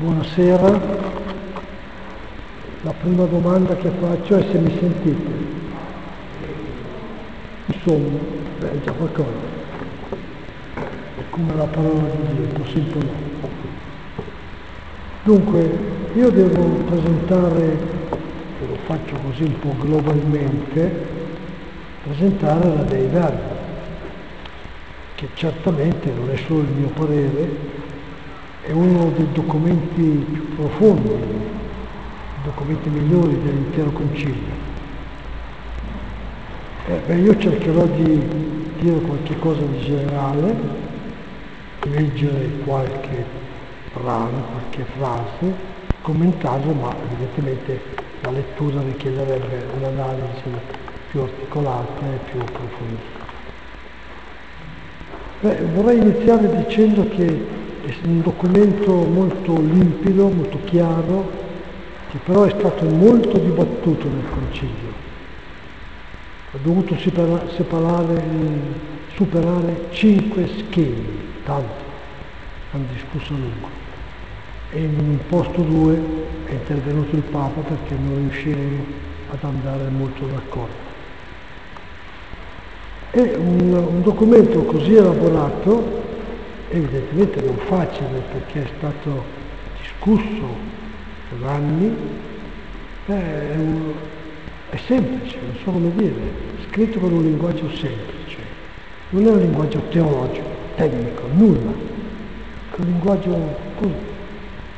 Buonasera. La prima domanda che faccio è se mi sentite. Insomma, beh, è già qualcosa. È come la parola di Dio, lo sento no. Dunque, io devo presentare, e lo faccio così un po' globalmente, presentare la Dei Verbi, che certamente non è solo il mio parere, è uno dei documenti più profondi, i documenti migliori dell'intero concilio. Eh, beh, io cercherò di dire qualche cosa di generale, leggere qualche brano, qualche frase, commentarlo, ma evidentemente la lettura richiederebbe un'analisi più articolata e più approfondita. Beh, vorrei iniziare dicendo che è un documento molto limpido, molto chiaro, che però è stato molto dibattuto nel Concilio. Ha dovuto separare, superare cinque schemi, tanto, hanno discusso a lungo. E in un posto due è intervenuto il Papa perché non riusciremo ad andare molto d'accordo. È un, un documento così elaborato evidentemente non facile perché è stato discusso per anni, è, un, è semplice, non so come dire, scritto con un linguaggio semplice, non è un linguaggio teologico, tecnico, nulla, è un linguaggio così,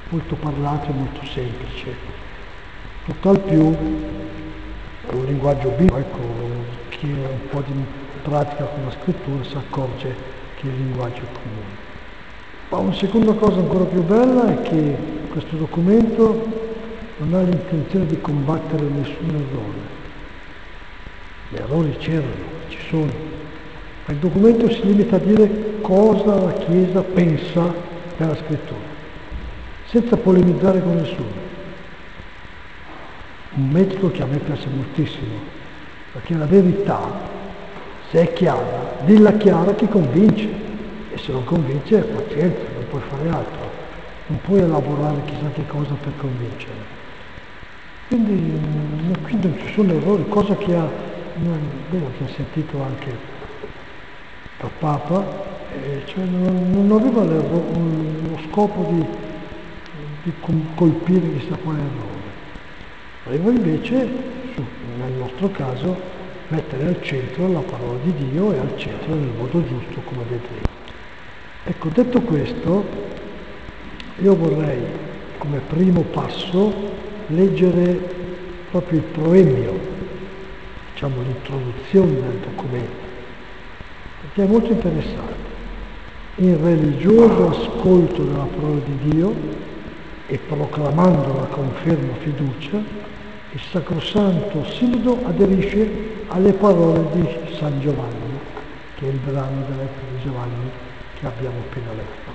molto parlato e molto semplice. Tutt'al più è un linguaggio biblico, ecco, chi ha un po' di pratica con la scrittura si accorge che il linguaggio comune. Ma una seconda cosa ancora più bella è che questo documento non ha l'intenzione di combattere nessun errore. Gli errori c'erano, ci sono, ma il documento si limita a dire cosa la Chiesa pensa della scrittura, senza polemizzare con nessuno. Un metodo che a me piace moltissimo, perché la verità se è chiara, dilla chiara che convince e se non convince pazienza, non puoi fare altro, non puoi elaborare chissà che cosa per convincere. Quindi mm, qui non ci sono errori, cosa che ha, vedo che ha sentito anche dal Papa, eh, cioè non, non, aveva lo scopo di, di colpire chissà quale errore. Aveva invece, nel nostro caso, mettere al centro la parola di Dio e al centro nel modo giusto, come vedremo. Ecco, detto questo, io vorrei come primo passo leggere proprio il proemio, diciamo l'introduzione del documento, perché è molto interessante. In religioso ascolto della parola di Dio e proclamandola con ferma fiducia, il Sacrosanto Sinodo aderisce alle parole di San Giovanni, che è il brano della lettera di Giovanni che abbiamo appena letto.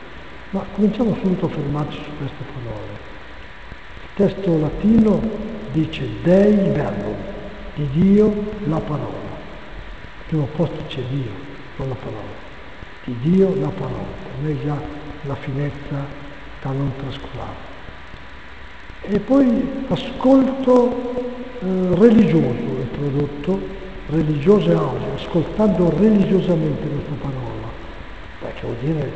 Ma cominciamo subito a fermarci su queste parole. Il testo latino dice Dei verbum, di Dio la parola. Al primo posto c'è Dio, non la parola. Di Dio la parola. Per me già la finezza da non trascurare e poi ascolto eh, religioso è prodotto, religioso e audio, ascoltando religiosamente questa parola, Beh, che vuol dire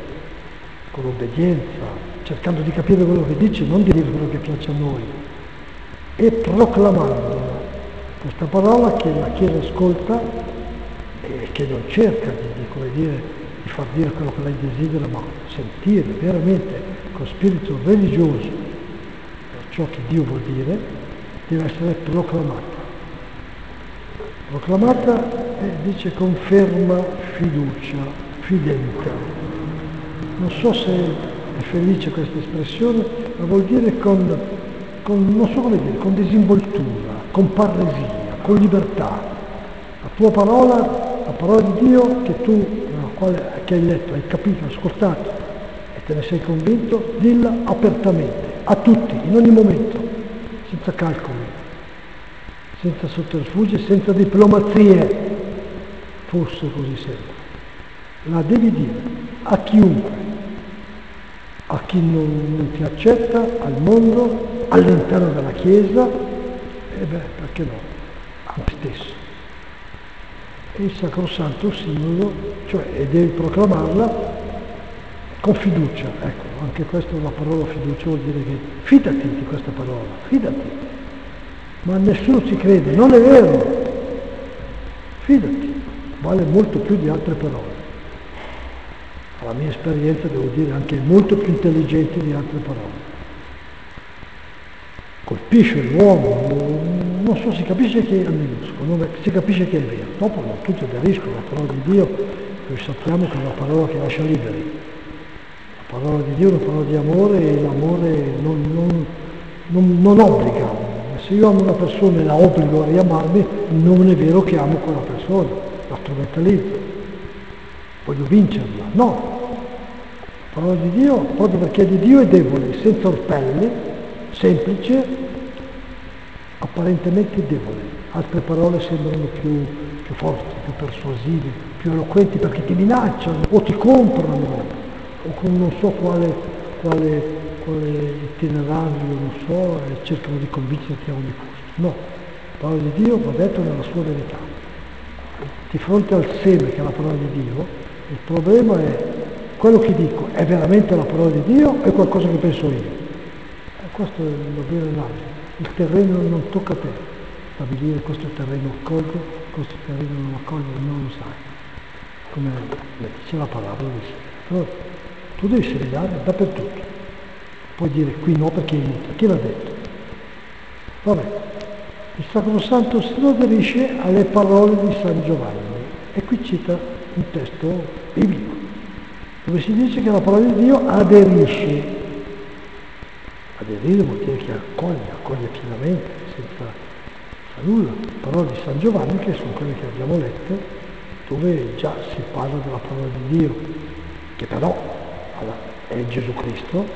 con obbedienza, cercando di capire quello che dice, non di dire quello che piace a noi, e proclamando questa parola che la Chiesa ascolta e che non cerca di, di, dire, di far dire quello che lei desidera, ma sentire veramente con spirito religioso ciò che Dio vuol dire, deve essere proclamata. Proclamata eh, dice conferma fiducia, fidelità. Non so se è felice questa espressione, ma vuol dire con, con non so come dire, con disinvoltura, con parresia, con libertà. La tua parola, la parola di Dio che tu, quale, che hai letto, hai capito, hai ascoltato e te ne sei convinto, dilla apertamente a tutti, in ogni momento, senza calcoli, senza sotterfugi, senza diplomazie, fosse così sempre. La devi dire a chiunque, a chi non, non ti accetta, al mondo, all'interno della Chiesa, e beh, perché no, a me stesso. E il Sacrosanto Sinodo, cioè, e devi proclamarla con fiducia, ecco, anche questa è una parola fiducia, vuol dire che fidati di questa parola, fidati, ma nessuno ci crede, non è vero, fidati, vale molto più di altre parole alla mia esperienza devo dire anche molto più intelligenti di altre parole. Colpisce l'uomo, non so, si capisce che è minuscolo, si capisce che è vero, dopo non tutti aderiscono alla parola di Dio, noi sappiamo che è una parola che lascia liberi. La parola di Dio è una parola di amore e l'amore non, non, non, non obbliga. Se io amo una persona e la obbligo a riamarmi, non è vero che amo quella persona, la strumentalizzo voglio vincerla. No, la parola di Dio, proprio perché di Dio è debole, senza orpelli, semplice, apparentemente debole. Altre parole sembrano più, più forti, più persuasive, più eloquenti perché ti minacciano o ti comprano o con non so quale, quale, quale itinerario, non so, e cercano di convincerti a ogni costo. No, la parola di Dio va detto nella sua verità. Di fronte al seme che è la parola di Dio, il problema è quello che dico, è veramente la parola di Dio o è qualcosa che penso io? E questo è il dire l'altro. Il terreno non tocca a te, stabilire questo terreno accolgo, questo terreno non accolgo, non lo sai. Come dice la parola dice. Però tu devi segnare dappertutto. Puoi dire qui no perché è inutile. Chi l'ha detto? Vabbè, il Sacrosanto si aderisce alle parole di San Giovanni e qui cita un testo biblico, dove si dice che la parola di Dio aderisce. Aderire vuol dire che accoglie, accoglie pienamente, senza, senza nulla. Parole di San Giovanni, che sono quelle che abbiamo letto, dove già si parla della parola di Dio, che però è Gesù Cristo,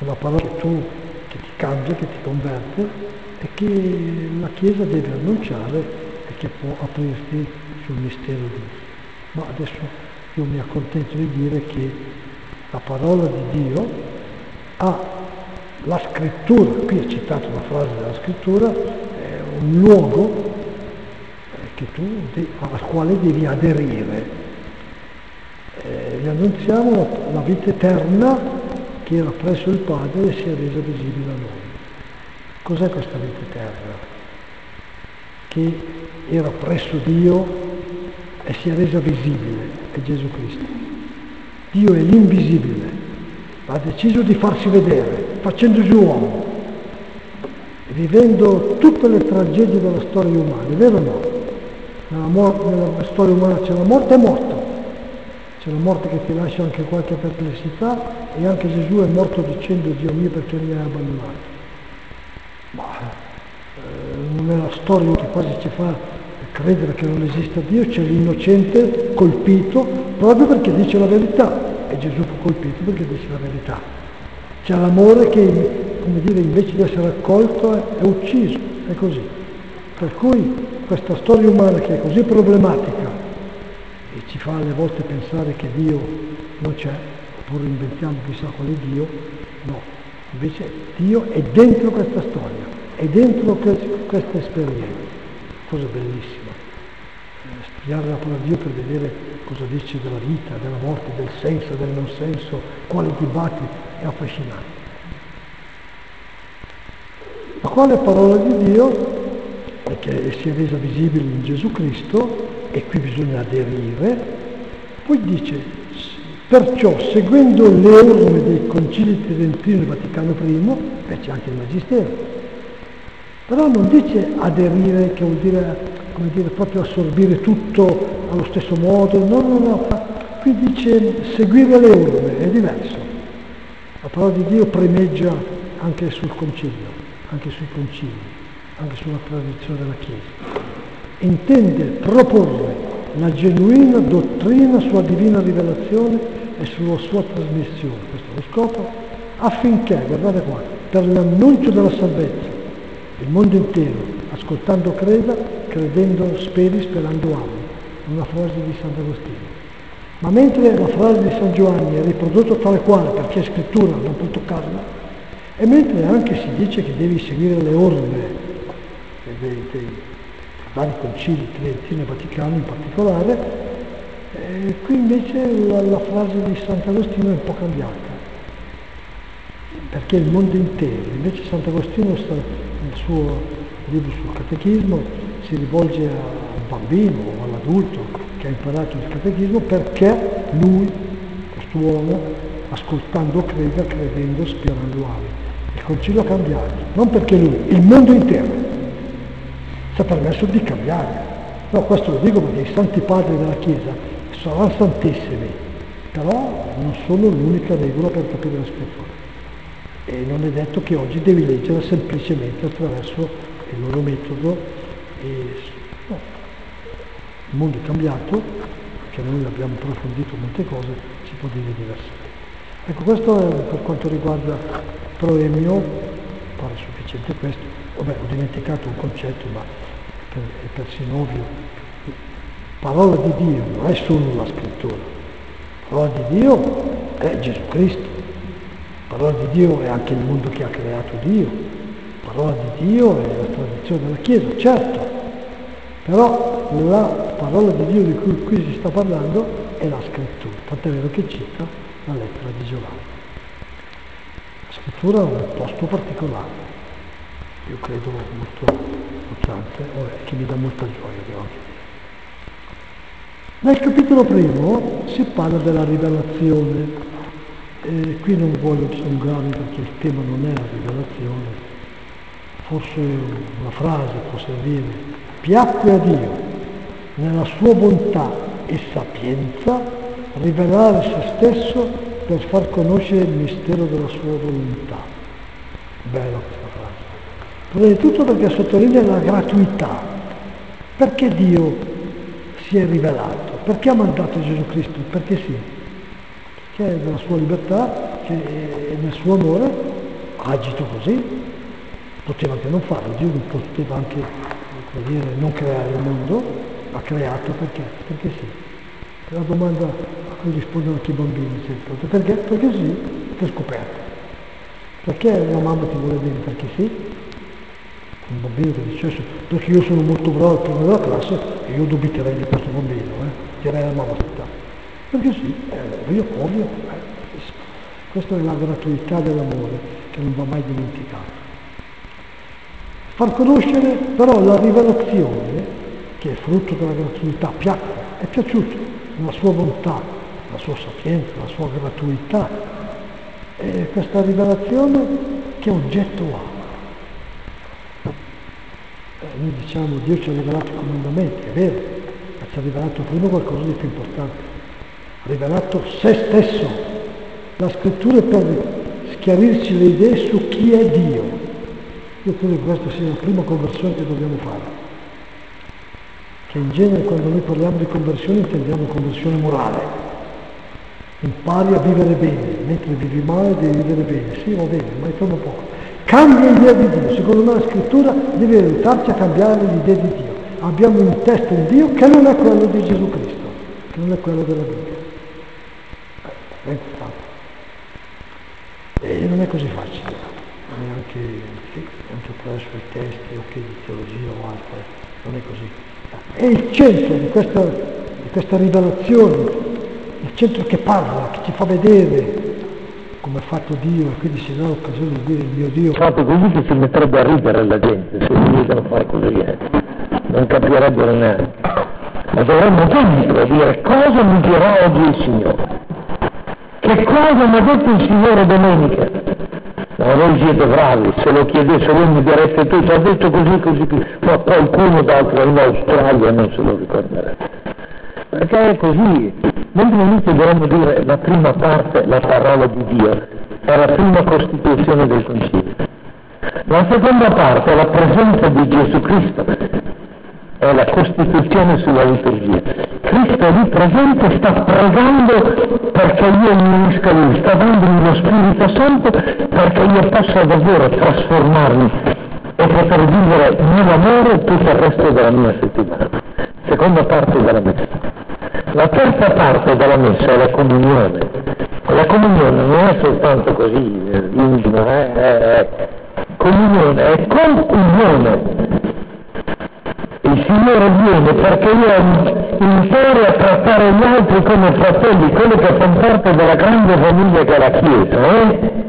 una parola che tu, che ti cambia, che ti converte e che la Chiesa deve annunciare e che può aprirti sul mistero di Dio. Ma adesso io mi accontento di dire che la parola di Dio ha la scrittura, qui è citata una frase della scrittura, è un luogo eh, tu, al quale devi aderire. Eh, vi annunziamo la, la vita eterna che era presso il Padre e si è resa visibile a noi. Cos'è questa vita eterna? Che era presso Dio e si è resa visibile, è Gesù Cristo. Dio è l'invisibile, ha deciso di farsi vedere, facendosi uomo, vivendo tutte le tragedie della storia umana, è vero o no? Nella, mor- nella storia umana c'è la morte e morto, c'è la morte che ti lascia anche qualche perplessità e anche Gesù è morto dicendo Dio mio perché mi hai abbandonato. Ma eh, non è la storia che quasi ci fa credere che non esista Dio, c'è l'innocente colpito proprio perché dice la verità e Gesù fu colpito perché dice la verità. C'è l'amore che, come dire, invece di essere accolto è, è ucciso, è così. Per cui questa storia umana che è così problematica e ci fa alle volte pensare che Dio non c'è, oppure inventiamo chissà quale Dio, no, invece Dio è dentro questa storia, è dentro questa esperienza cosa bellissima. Studiare la parola di Dio per vedere cosa dice della vita, della morte, del senso, del non senso, quale dibattito, è affascinante. La quale parola di Dio che si è resa visibile in Gesù Cristo e qui bisogna aderire, poi dice, perciò seguendo le orme dei concili tridentino e Vaticano I, fece anche il Magistero, però non dice aderire, che vuol dire, dire, proprio assorbire tutto allo stesso modo, no, no, no, qui dice seguire le orme, è diverso. La parola di Dio primeggia anche sul concilio, anche sui concili, anche sulla tradizione della Chiesa. Intende proporre la genuina dottrina sulla divina rivelazione e sulla sua trasmissione, questo è lo scopo, affinché, guardate qua, per l'annuncio della salvezza, il mondo intero, ascoltando creda, credendo speri, sperando ami. Una frase di Sant'Agostino. Ma mentre la frase di San Giovanni è riprodotta tale quale perché è scrittura, non puoi toccarla, e mentre anche si dice che devi seguire le orme dei, dei vari concili tridentino e vaticano in particolare, qui invece la, la frase di Sant'Agostino è un po' cambiata perché il mondo intero, invece Sant'Agostino nel suo libro sul catechismo si rivolge al bambino o all'adulto che ha imparato il catechismo perché lui, quest'uomo, ascoltando creda, credendo, spirando ami. Il concilio ha cambiato, non perché lui, il mondo intero si è permesso di cambiare. No, questo lo dico perché i santi padri della Chiesa saranno santissimi, però non sono l'unica regola per capire la scrittura. E non è detto che oggi devi leggere semplicemente attraverso il loro metodo. E, no. Il mondo è cambiato, perché noi abbiamo approfondito molte cose, si può dire diversamente. Ecco, questo è per quanto riguarda proemio, pare sufficiente questo, vabbè ho dimenticato un concetto ma è persino ovvio, parola di Dio non è solo la scrittura, parola di Dio è Gesù Cristo, parola di Dio è anche il mondo che ha creato Dio, parola di Dio è la tradizione della Chiesa, certo, però la parola di Dio di cui qui si sta parlando è la scrittura, tant'è vero che cita la lettera di Giovanni. Scrittura è un posto particolare, io credo molto importante, che mi dà molta gioia, anche dire. Nel capitolo primo si parla della rivelazione, e qui non voglio dilungarmi perché il tema non è la rivelazione, forse una frase può servire, piacque a Dio nella sua bontà e sapienza rivelare se stesso per far conoscere il mistero della sua volontà. Bella questa frase. Prima di tutto perché sottolinea la gratuità. Perché Dio si è rivelato? Perché ha mandato Gesù Cristo? Perché sì. Perché nella sua libertà e nel suo amore ha agito così. Poteva anche non farlo, Dio poteva anche dire, non creare il mondo, ha creato perché? Perché sì. La domanda rispondono anche i bambini sempre. Perché? Perché sì, perché scoperto. Perché la mamma ti vuole bene? Perché sì. Un bambino che dice perché io sono molto bravo al primo della classe e io dubiterei di questo bambino, eh? direi alla mamma tutta. Perché sì, eh, io ovvio. Eh. Questa è la gratuità dell'amore che non va mai dimenticata. Far conoscere però la rivelazione, che è frutto della gratuità, piacque, è piaciuto, la sua bontà, la sua sapienza, la sua gratuità. E questa rivelazione che oggetto ha? Noi diciamo Dio ci ha rivelato i comandamenti, è vero, ma ci ha rivelato prima qualcosa di più importante. Ha rivelato se stesso. La scrittura è per schiarirci le idee su chi è Dio. Io credo che questa sia la prima conversione che dobbiamo fare. Che in genere quando noi parliamo di conversione intendiamo conversione morale impari a vivere bene, mentre vivi male devi vivere bene, sì va bene, ma è troppo poco. Cambia l'idea di Dio, secondo me la scrittura deve aiutarci a cambiare l'idea di Dio. Abbiamo in testa un Dio che non è quello di Gesù Cristo, che non è quello della Bibbia. È importante. E non è così facile, neanche, attraverso i testi o che di teologia o altre, non è così. È il centro di questa, di questa rivelazione il centro che parla, che ci fa vedere come ha fatto Dio quindi si dà l'occasione di dire il mio Dio. Così che si metterebbe a ridere la gente se mi dicono fare così, eh. non capirebbero neanche. Ma dovremmo dentro dire cosa mi dirà oggi il Signore. Che cosa mi ha detto il Signore domenica? No, voi siete bravi, se lo chiedesse voi mi direste tu, ti ha detto così, così, così, ma qualcuno d'altro in Australia non se lo ricorderebbe. Perché è così, mentre all'inizio dovremmo dire la prima parte, la parola di Dio, è la prima costituzione del Concilio. La seconda parte è la presenza di Gesù Cristo, è la costituzione sulla liturgia. Cristo è lì presente, sta pregando perché io mi unisca Lui, sta dandomi lo Spirito Santo perché io possa davvero trasformarmi e poter vivere nell'amore tutto il resto della mia settimana. Seconda parte della messa. La terza parte della messa è la comunione. La comunione non è soltanto così, eh, intimo, eh, è comunione, è comunione. Il Signore viene perché io impari a trattare gli altri come fratelli, quelli che fanno parte della grande famiglia che è la Chiesa. Eh?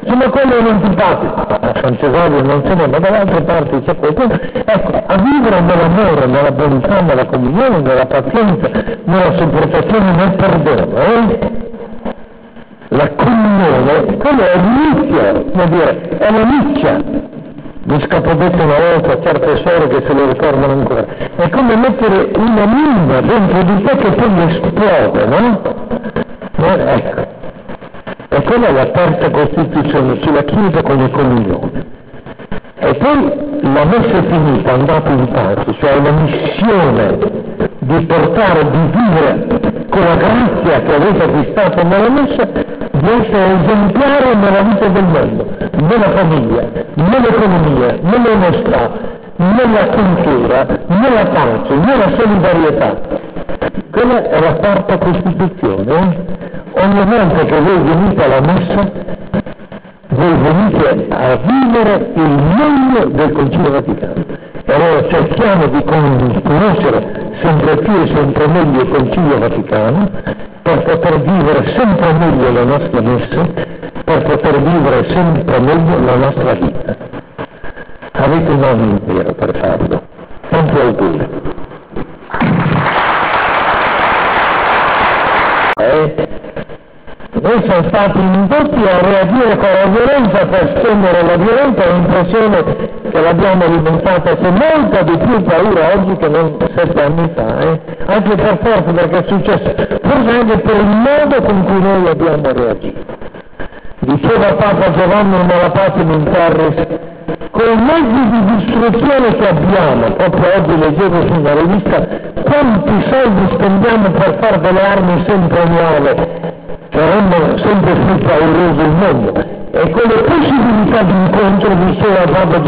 Insomma, quello è un antipatico. A San Cesario non ce n'è, ma dalle altre parti c'è qualcuno. Ecco, a vivere nell'amore, nella bontà, nella comunione, nella pazienza, nella sopportazione, nel perdono. Eh? La comunione, quello è l'inizio, come dire, è la miccia mi scapodetto una volta certe suore che se lo ricordano ancora. È come mettere una mina dentro di te che poi esplode, no? Eh, ecco. E quella è la terza Costituzione sulla Chiesa con le comunioni. E poi la messa finita, andate in pace, cioè la missione di portare, di vivere con la grazia che avete acquistato nella messa, di essere esemplare nella vita del mondo, nella famiglia, nell'economia, nell'onestà, nella cultura, nella pace, nella solidarietà. Quella è la quarta Costituzione. Eh? Ogni volta che voi venite alla messa, voi venite a vivere il meglio del Concilio Vaticano. E allora cerchiamo di conoscere sempre più e sempre meglio il Concilio Vaticano per poter vivere sempre meglio la nostra messa, per poter vivere sempre meglio la nostra vita. Avete un anno intero per farlo. Tanti auguri. Siamo stati indotti a reagire con la violenza per stendere la violenza, ho l'impressione che l'abbiamo alimentata con molta di più paura oggi che non sette anni fa, eh? anche per forza perché è successo, forse anche per il modo con cui noi abbiamo reagito. Diceva Papa Giovanni nella Patim in Terris, con i mezzi di distruzione che abbiamo, proprio oggi leggevo su una rivista, quanti soldi spendiamo per fare delle armi sempre nuove, rendono sempre più pauroso il mondo, e con le possibilità di incontro, diceva Papa Giovanni,